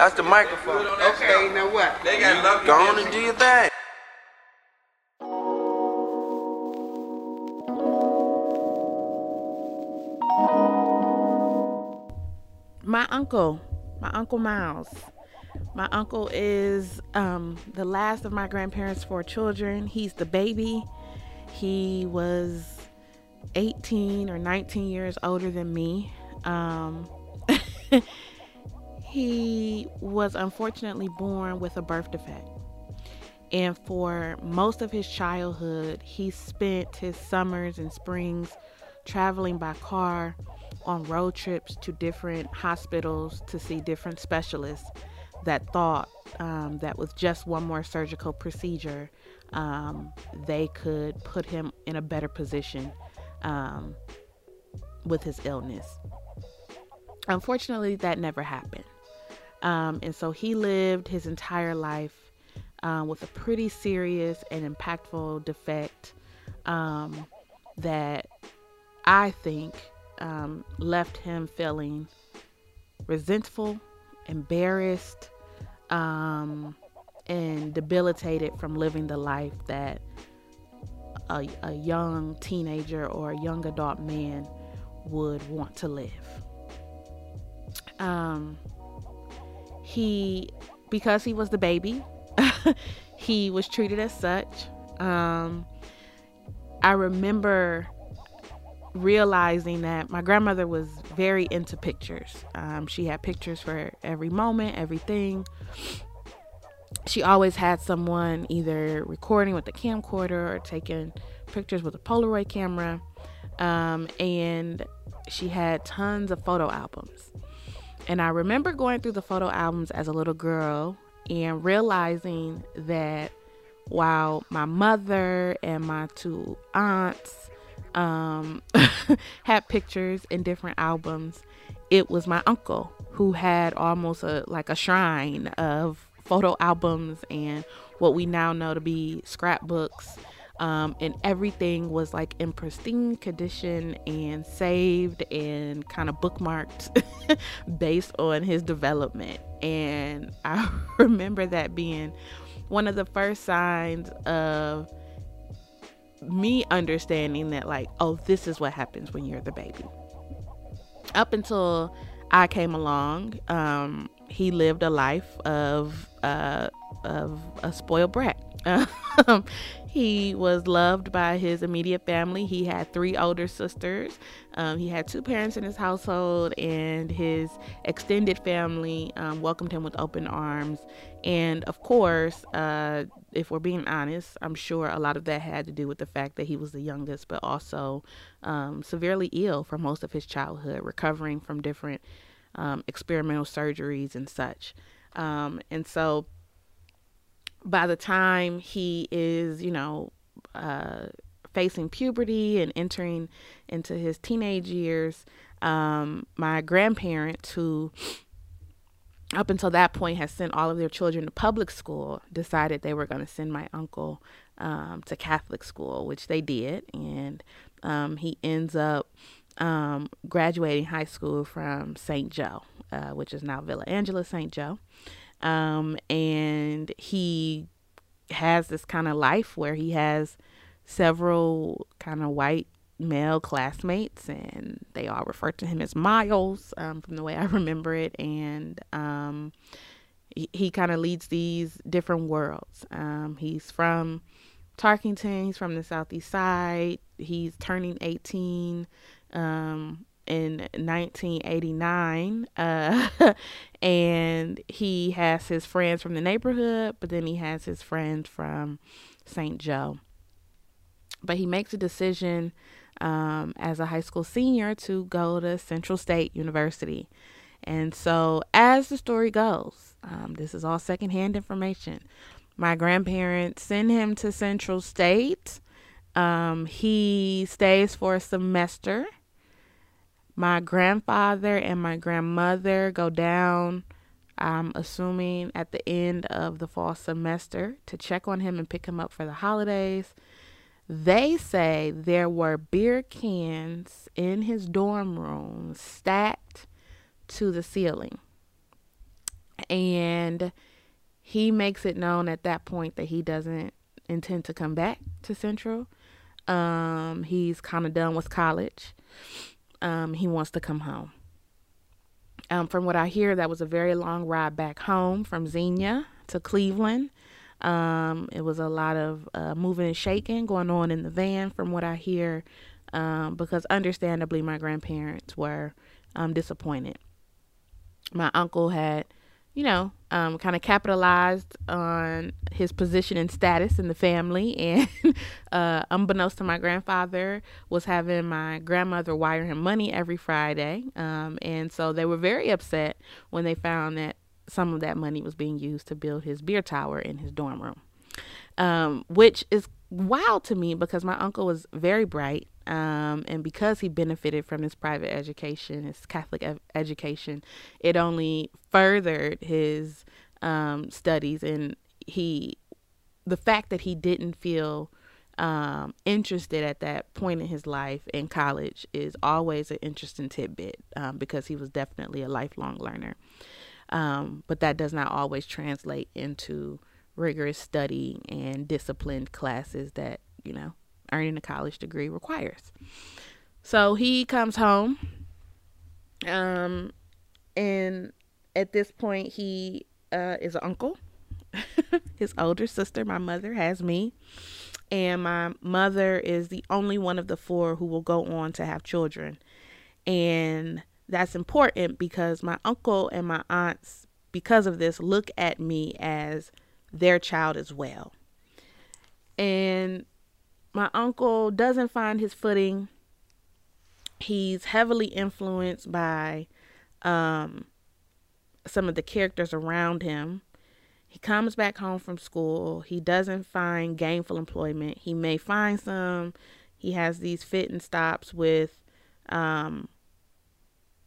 That's the microphone. Okay, now what? They got love. Go on and do your thing. My uncle, my uncle Miles. My uncle is um, the last of my grandparents' four children. He's the baby. He was 18 or 19 years older than me. Um, he was unfortunately born with a birth defect. And for most of his childhood, he spent his summers and springs traveling by car on road trips to different hospitals to see different specialists that thought um, that with just one more surgical procedure, um, they could put him in a better position um, with his illness. Unfortunately, that never happened. Um, and so he lived his entire life um, with a pretty serious and impactful defect um, that I think um, left him feeling resentful, embarrassed, um, and debilitated from living the life that a, a young teenager or a young adult man would want to live. Um, he, because he was the baby, he was treated as such. Um, I remember realizing that my grandmother was very into pictures. Um, she had pictures for every moment, everything. She always had someone either recording with a camcorder or taking pictures with a Polaroid camera. Um, and she had tons of photo albums. And I remember going through the photo albums as a little girl and realizing that while my mother and my two aunts um, had pictures in different albums, it was my uncle who had almost a like a shrine of photo albums and what we now know to be scrapbooks. Um, and everything was like in pristine condition and saved and kind of bookmarked based on his development. And I remember that being one of the first signs of me understanding that like oh this is what happens when you're the baby up until i came along um, he lived a life of uh, of a spoiled brat um, he was loved by his immediate family. He had three older sisters. Um, he had two parents in his household, and his extended family um, welcomed him with open arms. And of course, uh, if we're being honest, I'm sure a lot of that had to do with the fact that he was the youngest, but also um, severely ill for most of his childhood, recovering from different um, experimental surgeries and such. Um, and so, by the time he is, you know, uh, facing puberty and entering into his teenage years, um, my grandparents, who up until that point had sent all of their children to public school, decided they were going to send my uncle um, to Catholic school, which they did. And um, he ends up um, graduating high school from St. Joe, uh, which is now Villa Angela St. Joe. Um, and he has this kind of life where he has several kind of white male classmates and they all refer to him as miles um, from the way i remember it. And um, he, he kind of leads these different worlds. Um, he's from tarkington he's from the southeast side he's turning 18 um, in 1989 uh, and he has his friends from the neighborhood but then he has his friends from st joe. But he makes a decision um, as a high school senior to go to central state university. And so as the story goes um, this is all secondhand information. My grandparents send him to central state. Um, he stays for a semester my grandfather and my grandmother go down, I'm assuming at the end of the fall semester to check on him and pick him up for the holidays. They say there were beer cans in his dorm room stacked to the ceiling. And he makes it known at that point that he doesn't intend to come back to Central. Um, he's kind of done with college. Um, he wants to come home. Um, from what I hear, that was a very long ride back home from Xenia to Cleveland. Um, it was a lot of uh, moving and shaking going on in the van, from what I hear, um, because understandably, my grandparents were um, disappointed. My uncle had you know, um, kind of capitalized on his position and status in the family. And uh, unbeknownst to my grandfather, was having my grandmother wire him money every Friday. Um, and so they were very upset when they found that some of that money was being used to build his beer tower in his dorm room, um, which is wild to me because my uncle was very bright um, and because he benefited from his private education, his Catholic ed- education, it only furthered his um, studies. And he, the fact that he didn't feel um, interested at that point in his life in college is always an interesting tidbit um, because he was definitely a lifelong learner. Um, but that does not always translate into rigorous study and disciplined classes that, you know, earning a college degree requires. So he comes home. Um, and at this point, he uh, is an uncle. His older sister, my mother, has me. And my mother is the only one of the four who will go on to have children. And that's important because my uncle and my aunts, because of this, look at me as their child as well. And my uncle doesn't find his footing. He's heavily influenced by um, some of the characters around him. He comes back home from school. He doesn't find gainful employment. He may find some. He has these fit and stops with um,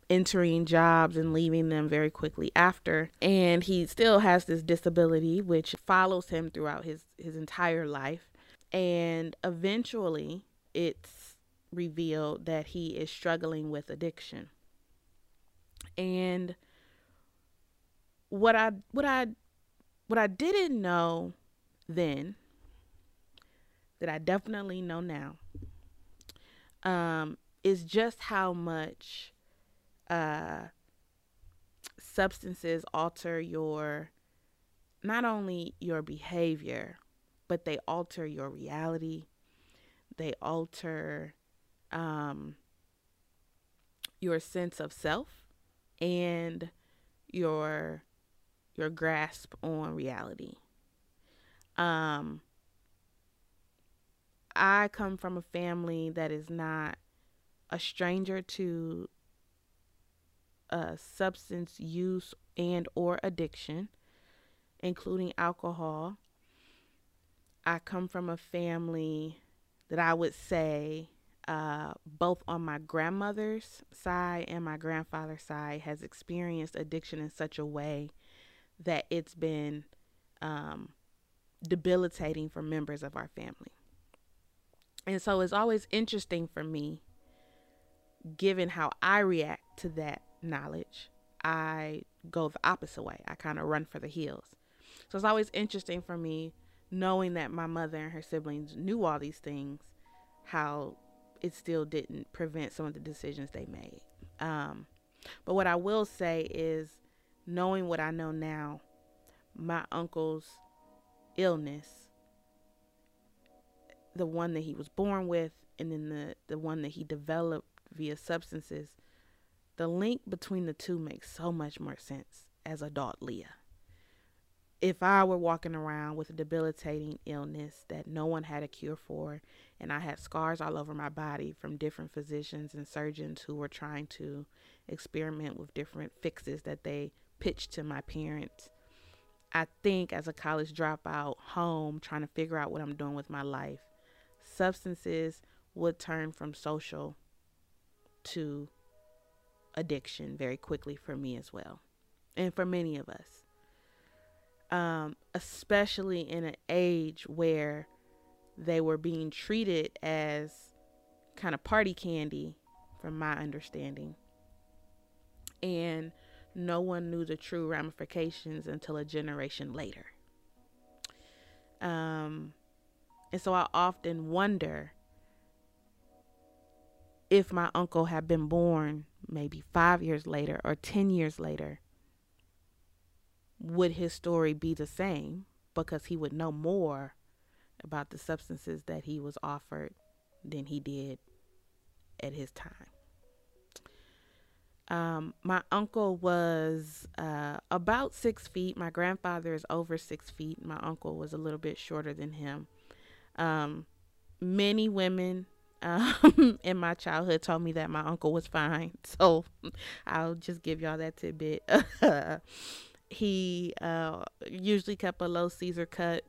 entering jobs and leaving them very quickly after. And he still has this disability, which follows him throughout his, his entire life. And eventually, it's revealed that he is struggling with addiction. And what I what I what I didn't know then that I definitely know now um, is just how much uh, substances alter your not only your behavior but they alter your reality. They alter um, your sense of self and your your grasp on reality. Um, I come from a family that is not a stranger to uh, substance use and or addiction, including alcohol. I come from a family that I would say, uh, both on my grandmother's side and my grandfather's side, has experienced addiction in such a way that it's been um, debilitating for members of our family. And so it's always interesting for me, given how I react to that knowledge, I go the opposite way. I kind of run for the hills. So it's always interesting for me knowing that my mother and her siblings knew all these things, how it still didn't prevent some of the decisions they made. Um, but what I will say is, knowing what I know now, my uncle's illness, the one that he was born with, and then the, the one that he developed via substances, the link between the two makes so much more sense as adult Leah if I were walking around with a debilitating illness that no one had a cure for, and I had scars all over my body from different physicians and surgeons who were trying to experiment with different fixes that they pitched to my parents, I think as a college dropout home trying to figure out what I'm doing with my life, substances would turn from social to addiction very quickly for me as well, and for many of us um, especially in an age where they were being treated as kind of party candy, from my understanding. And no one knew the true ramifications until a generation later. Um, and so I often wonder if my uncle had been born maybe five years later or 10 years later, would his story be the same? Because he would know more about the substances that he was offered than he did at his time. Um, my uncle was uh, about six feet. My grandfather is over six feet. My uncle was a little bit shorter than him. Um, many women um, in my childhood told me that my uncle was fine. So I'll just give y'all that tidbit. he uh, usually kept a low Caesar cut.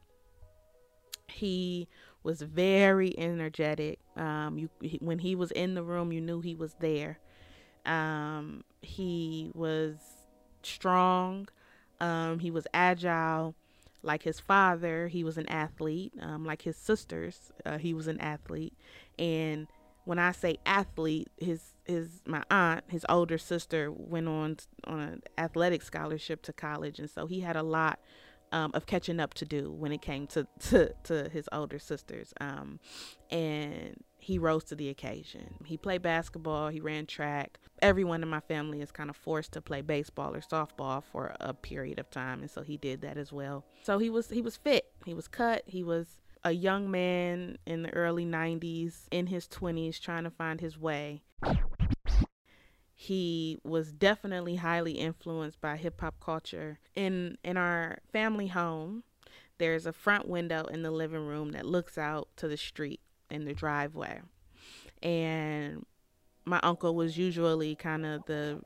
He was very energetic. Um, you he, when he was in the room, you knew he was there. Um, he was strong. Um, he was agile like his father, he was an athlete. Um, like his sisters, uh, he was an athlete. And when I say athlete, his his my aunt, his older sister, went on on an athletic scholarship to college, and so he had a lot um, of catching up to do when it came to to, to his older sisters. Um, and he rose to the occasion. He played basketball, he ran track. Everyone in my family is kind of forced to play baseball or softball for a period of time, and so he did that as well. So he was he was fit. He was cut. He was a young man in the early 90s, in his 20s, trying to find his way. He was definitely highly influenced by hip hop culture. In in our family home, there's a front window in the living room that looks out to the street in the driveway. And my uncle was usually kind of the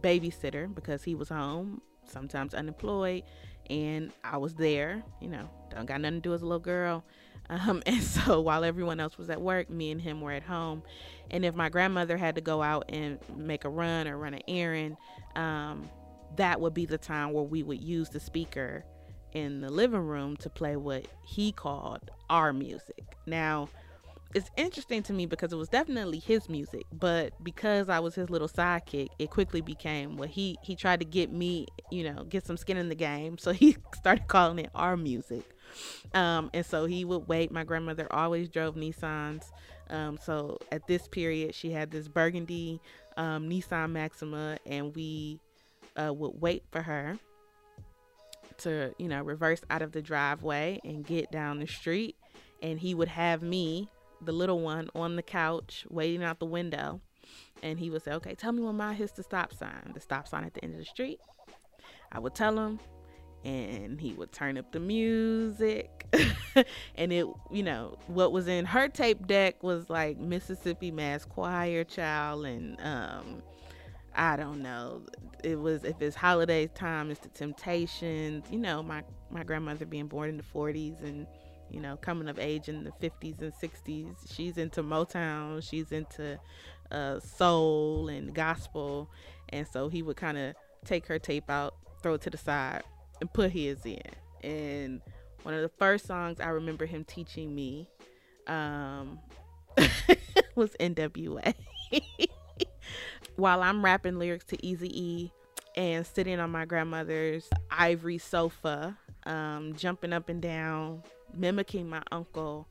babysitter because he was home, sometimes unemployed, and I was there, you know, don't got nothing to do as a little girl. Um, and so while everyone else was at work, me and him were at home. And if my grandmother had to go out and make a run or run an errand, um, that would be the time where we would use the speaker in the living room to play what he called our music. Now, it's interesting to me because it was definitely his music, but because I was his little sidekick, it quickly became what he he tried to get me, you know, get some skin in the game. So he started calling it our music. Um, and so he would wait. My grandmother always drove Nissans. Um, so at this period, she had this burgundy um, Nissan Maxima, and we uh, would wait for her to, you know, reverse out of the driveway and get down the street. And he would have me, the little one, on the couch waiting out the window. And he would say, Okay, tell me when my hits the stop sign, the stop sign at the end of the street. I would tell him, and he would turn up the music and it you know what was in her tape deck was like mississippi mass choir child and um i don't know it was if it's holiday time it's the temptations you know my my grandmother being born in the 40s and you know coming of age in the 50s and 60s she's into motown she's into uh soul and gospel and so he would kind of take her tape out throw it to the side and put his in. And one of the first songs I remember him teaching me um, was NWA. While I'm rapping lyrics to Easy E and sitting on my grandmother's ivory sofa, um, jumping up and down, mimicking my uncle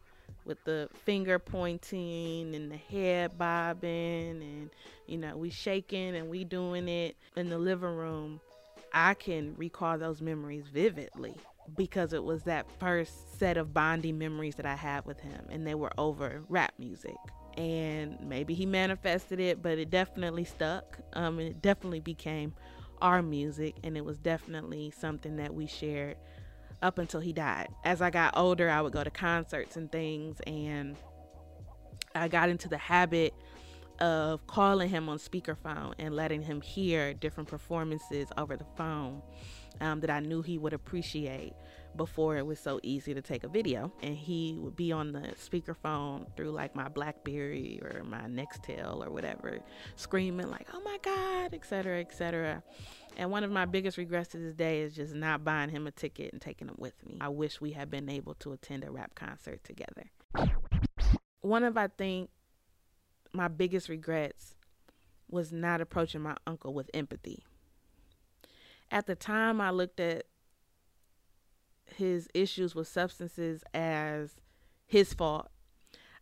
with the finger pointing and the head bobbing and you know we shaking and we doing it in the living room I can recall those memories vividly because it was that first set of bonding memories that I had with him, and they were over rap music. And maybe he manifested it, but it definitely stuck. Um, and it definitely became our music, and it was definitely something that we shared up until he died. As I got older, I would go to concerts and things, and I got into the habit of calling him on speakerphone and letting him hear different performances over the phone um, that I knew he would appreciate before it was so easy to take a video. And he would be on the speakerphone through like my Blackberry or my Nextel or whatever, screaming like, oh my God, etc., etc. And one of my biggest regrets to this day is just not buying him a ticket and taking him with me. I wish we had been able to attend a rap concert together. One of, I think, my biggest regrets was not approaching my uncle with empathy At the time, I looked at his issues with substances as his fault.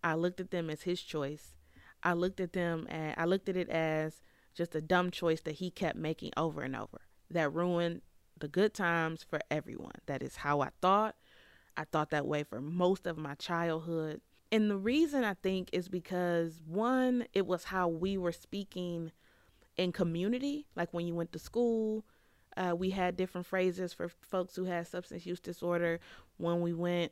I looked at them as his choice. I looked at them and I looked at it as just a dumb choice that he kept making over and over that ruined the good times for everyone. That is how I thought. I thought that way for most of my childhood. And the reason I think is because one, it was how we were speaking in community. Like when you went to school, uh, we had different phrases for folks who had substance use disorder. When we went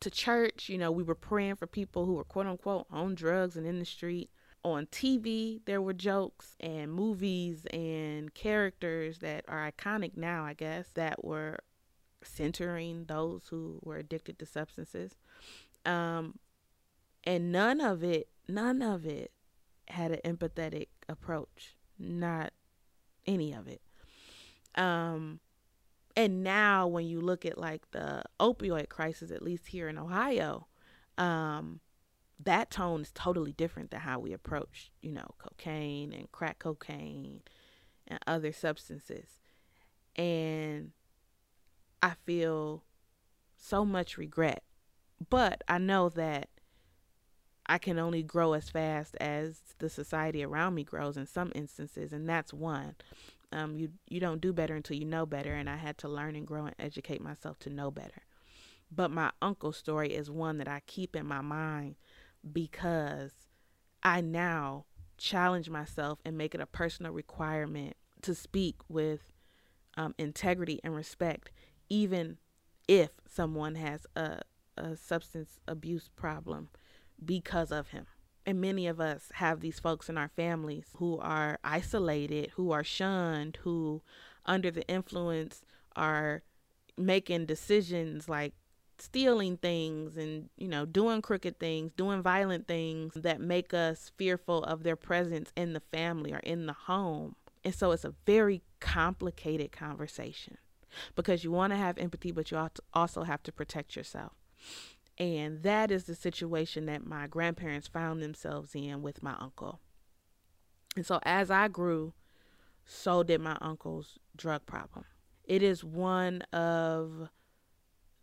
to church, you know, we were praying for people who were quote unquote on drugs and in the street. On TV, there were jokes and movies and characters that are iconic now, I guess, that were centering those who were addicted to substances. Um, and none of it, none of it had an empathetic approach. Not any of it. Um, and now when you look at like the opioid crisis, at least here in Ohio, um, that tone is totally different than how we approach, you know, cocaine and crack cocaine and other substances. And I feel so much regret. But I know that I can only grow as fast as the society around me grows in some instances, and that's one. Um, you you don't do better until you know better, and I had to learn and grow and educate myself to know better. But my uncle's story is one that I keep in my mind because I now challenge myself and make it a personal requirement to speak with um, integrity and respect, even if someone has a, a substance abuse problem because of him. And many of us have these folks in our families who are isolated, who are shunned, who, under the influence, are making decisions like stealing things and you know doing crooked things doing violent things that make us fearful of their presence in the family or in the home and so it's a very complicated conversation because you want to have empathy but you also have to protect yourself and that is the situation that my grandparents found themselves in with my uncle. And so as I grew, so did my uncle's drug problem. It is one of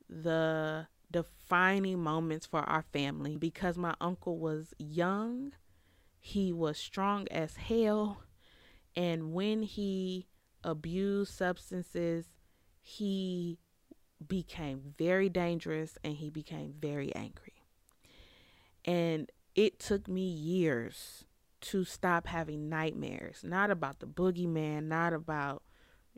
the defining moments for our family because my uncle was young, he was strong as hell, and when he abused substances, he became very dangerous and he became very angry. And it took me years to stop having nightmares, not about the boogeyman, not about,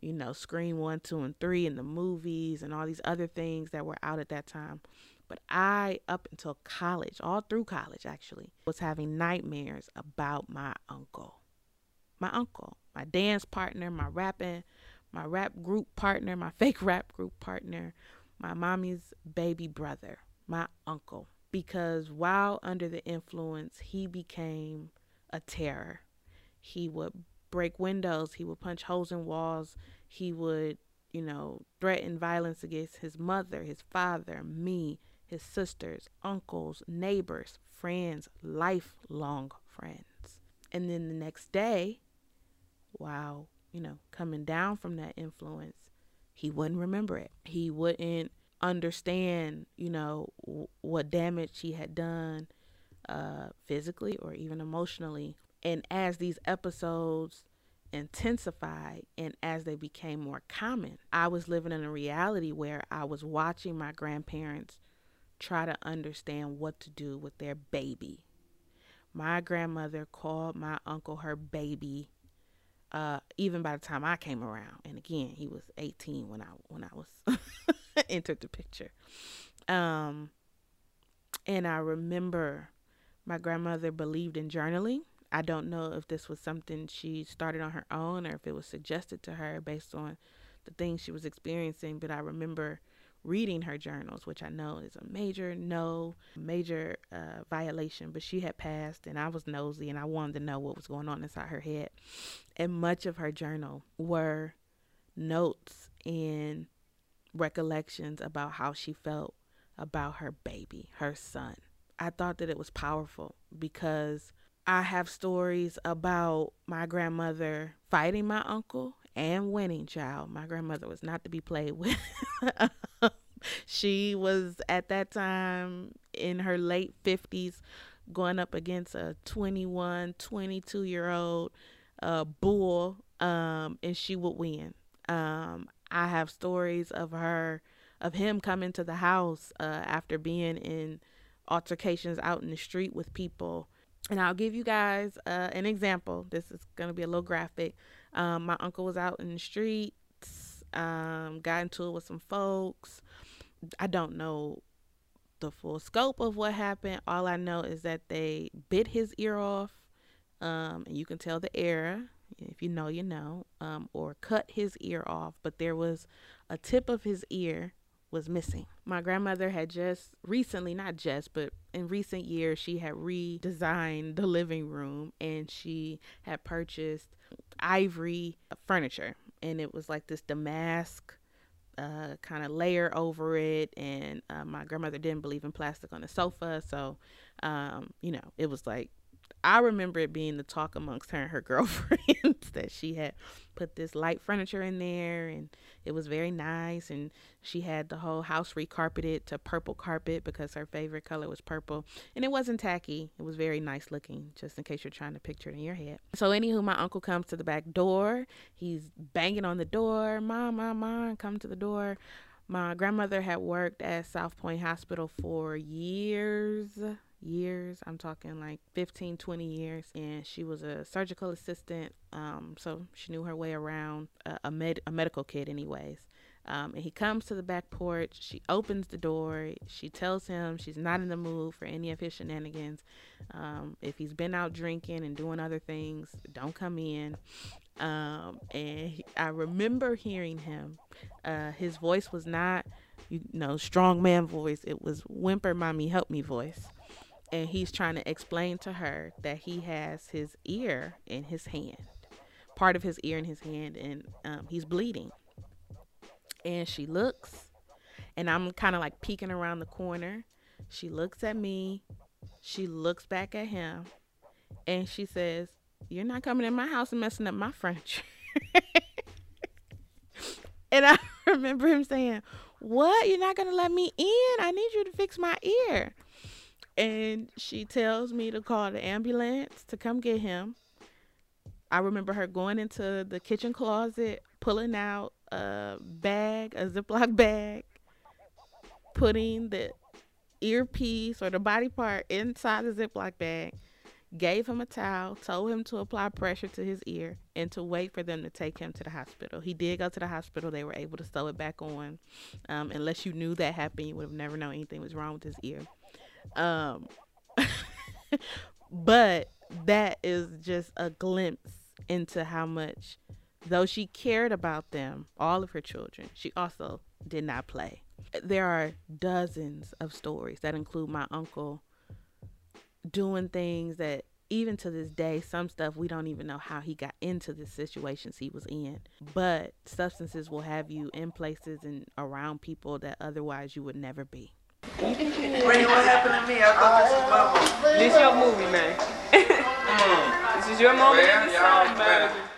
you know, Scream 1, 2, and 3 and the movies and all these other things that were out at that time. But I, up until college, all through college actually, was having nightmares about my uncle. My uncle, my dance partner, my rapping my rap group partner, my fake rap group partner, my mommy's baby brother, my uncle. Because while under the influence, he became a terror. He would break windows, he would punch holes in walls, he would, you know, threaten violence against his mother, his father, me, his sisters, uncles, neighbors, friends, lifelong friends. And then the next day, while you know, coming down from that influence, he wouldn't remember it. He wouldn't understand, you know, w- what damage he had done uh, physically or even emotionally. And as these episodes intensified and as they became more common, I was living in a reality where I was watching my grandparents try to understand what to do with their baby. My grandmother called my uncle her baby uh, even by the time I came around. And again, he was 18 when I when I was entered the picture. Um, and I remember my grandmother believed in journaling. I don't know if this was something she started on her own or if it was suggested to her based on the things she was experiencing, but I remember reading her journals, which I know is a major no, major uh, violation. But she had passed, and I was nosy, and I wanted to know what was going on inside her head. And much of her journal were notes and recollections about how she felt about her baby, her son. I thought that it was powerful because I have stories about my grandmother fighting my uncle and winning, child. My grandmother was not to be played with. she was at that time in her late 50s going up against a 21, 22 year old uh, bull, um, and she would win. Um, I have stories of her, of him coming to the house uh, after being in altercations out in the street with people. And I'll give you guys uh, an example. This is going to be a little graphic. Um, my uncle was out in the streets, um, got into it with some folks. I don't know the full scope of what happened. All I know is that they bit his ear off, um, and you can tell the era. If you know, you know, um, or cut his ear off, but there was a tip of his ear was missing. My grandmother had just recently, not just, but in recent years, she had redesigned the living room and she had purchased ivory furniture. And it was like this damask uh, kind of layer over it. And uh, my grandmother didn't believe in plastic on the sofa. So, um, you know, it was like I remember it being the talk amongst her and her girlfriends that she had put this light furniture in there and it was very nice and she had the whole house recarpeted to purple carpet because her favorite color was purple. And it wasn't tacky. It was very nice looking just in case you're trying to picture it in your head. So anywho my uncle comes to the back door. He's banging on the door. Mom mom mom come to the door. My grandmother had worked at south pointe hospital for years years. I'm talking like 15, 20 years. And she was a surgical assistant. Um, so she knew her way around a, a, med- a medical kit, anyways. Um, and he comes to the back porch. She opens the door. She tells him she's not in the mood for any of his shenanigans. Um, if he's been out drinking and doing other things, don't come in. Um, and he, I remember hearing him. Uh, his voice was not, you know, strong man voice. It was whimper, mommy, help me voice and he's trying to explain to her that he has his ear in his hand, part of his ear in his hand, and um, he's bleeding. And she looks, and I'm kind of like peeking around the corner. She looks at me, she looks back at him, and she says, You're not coming in my house and messing up my furniture. and I remember him saying, What? You're not going to let me in? I need you to fix my ear and she tells me to call the ambulance to come get him. I remember her going into the kitchen closet, pulling out a bag, a Ziploc bag, putting the earpiece or the body part inside the Ziploc bag, gave him a towel, told him to apply pressure to his ear, and to wait for them to take him to the hospital. He did go to the hospital. They were able to sew it back on. Um, unless you knew that happened, you would have never known anything was wrong with his ear. Um, but that is just a glimpse into how much, though she cared about them, all of her children, she also did not play. There are dozens of stories that include my uncle doing things that even to this day, some stuff we don't even know how he got into the situations he was in. But substances will have you in places and around people that otherwise you would never be. Ray, what happened to me? I thought this was my movie. This your movie, man. Hmm. this is your moment in the sun, baby.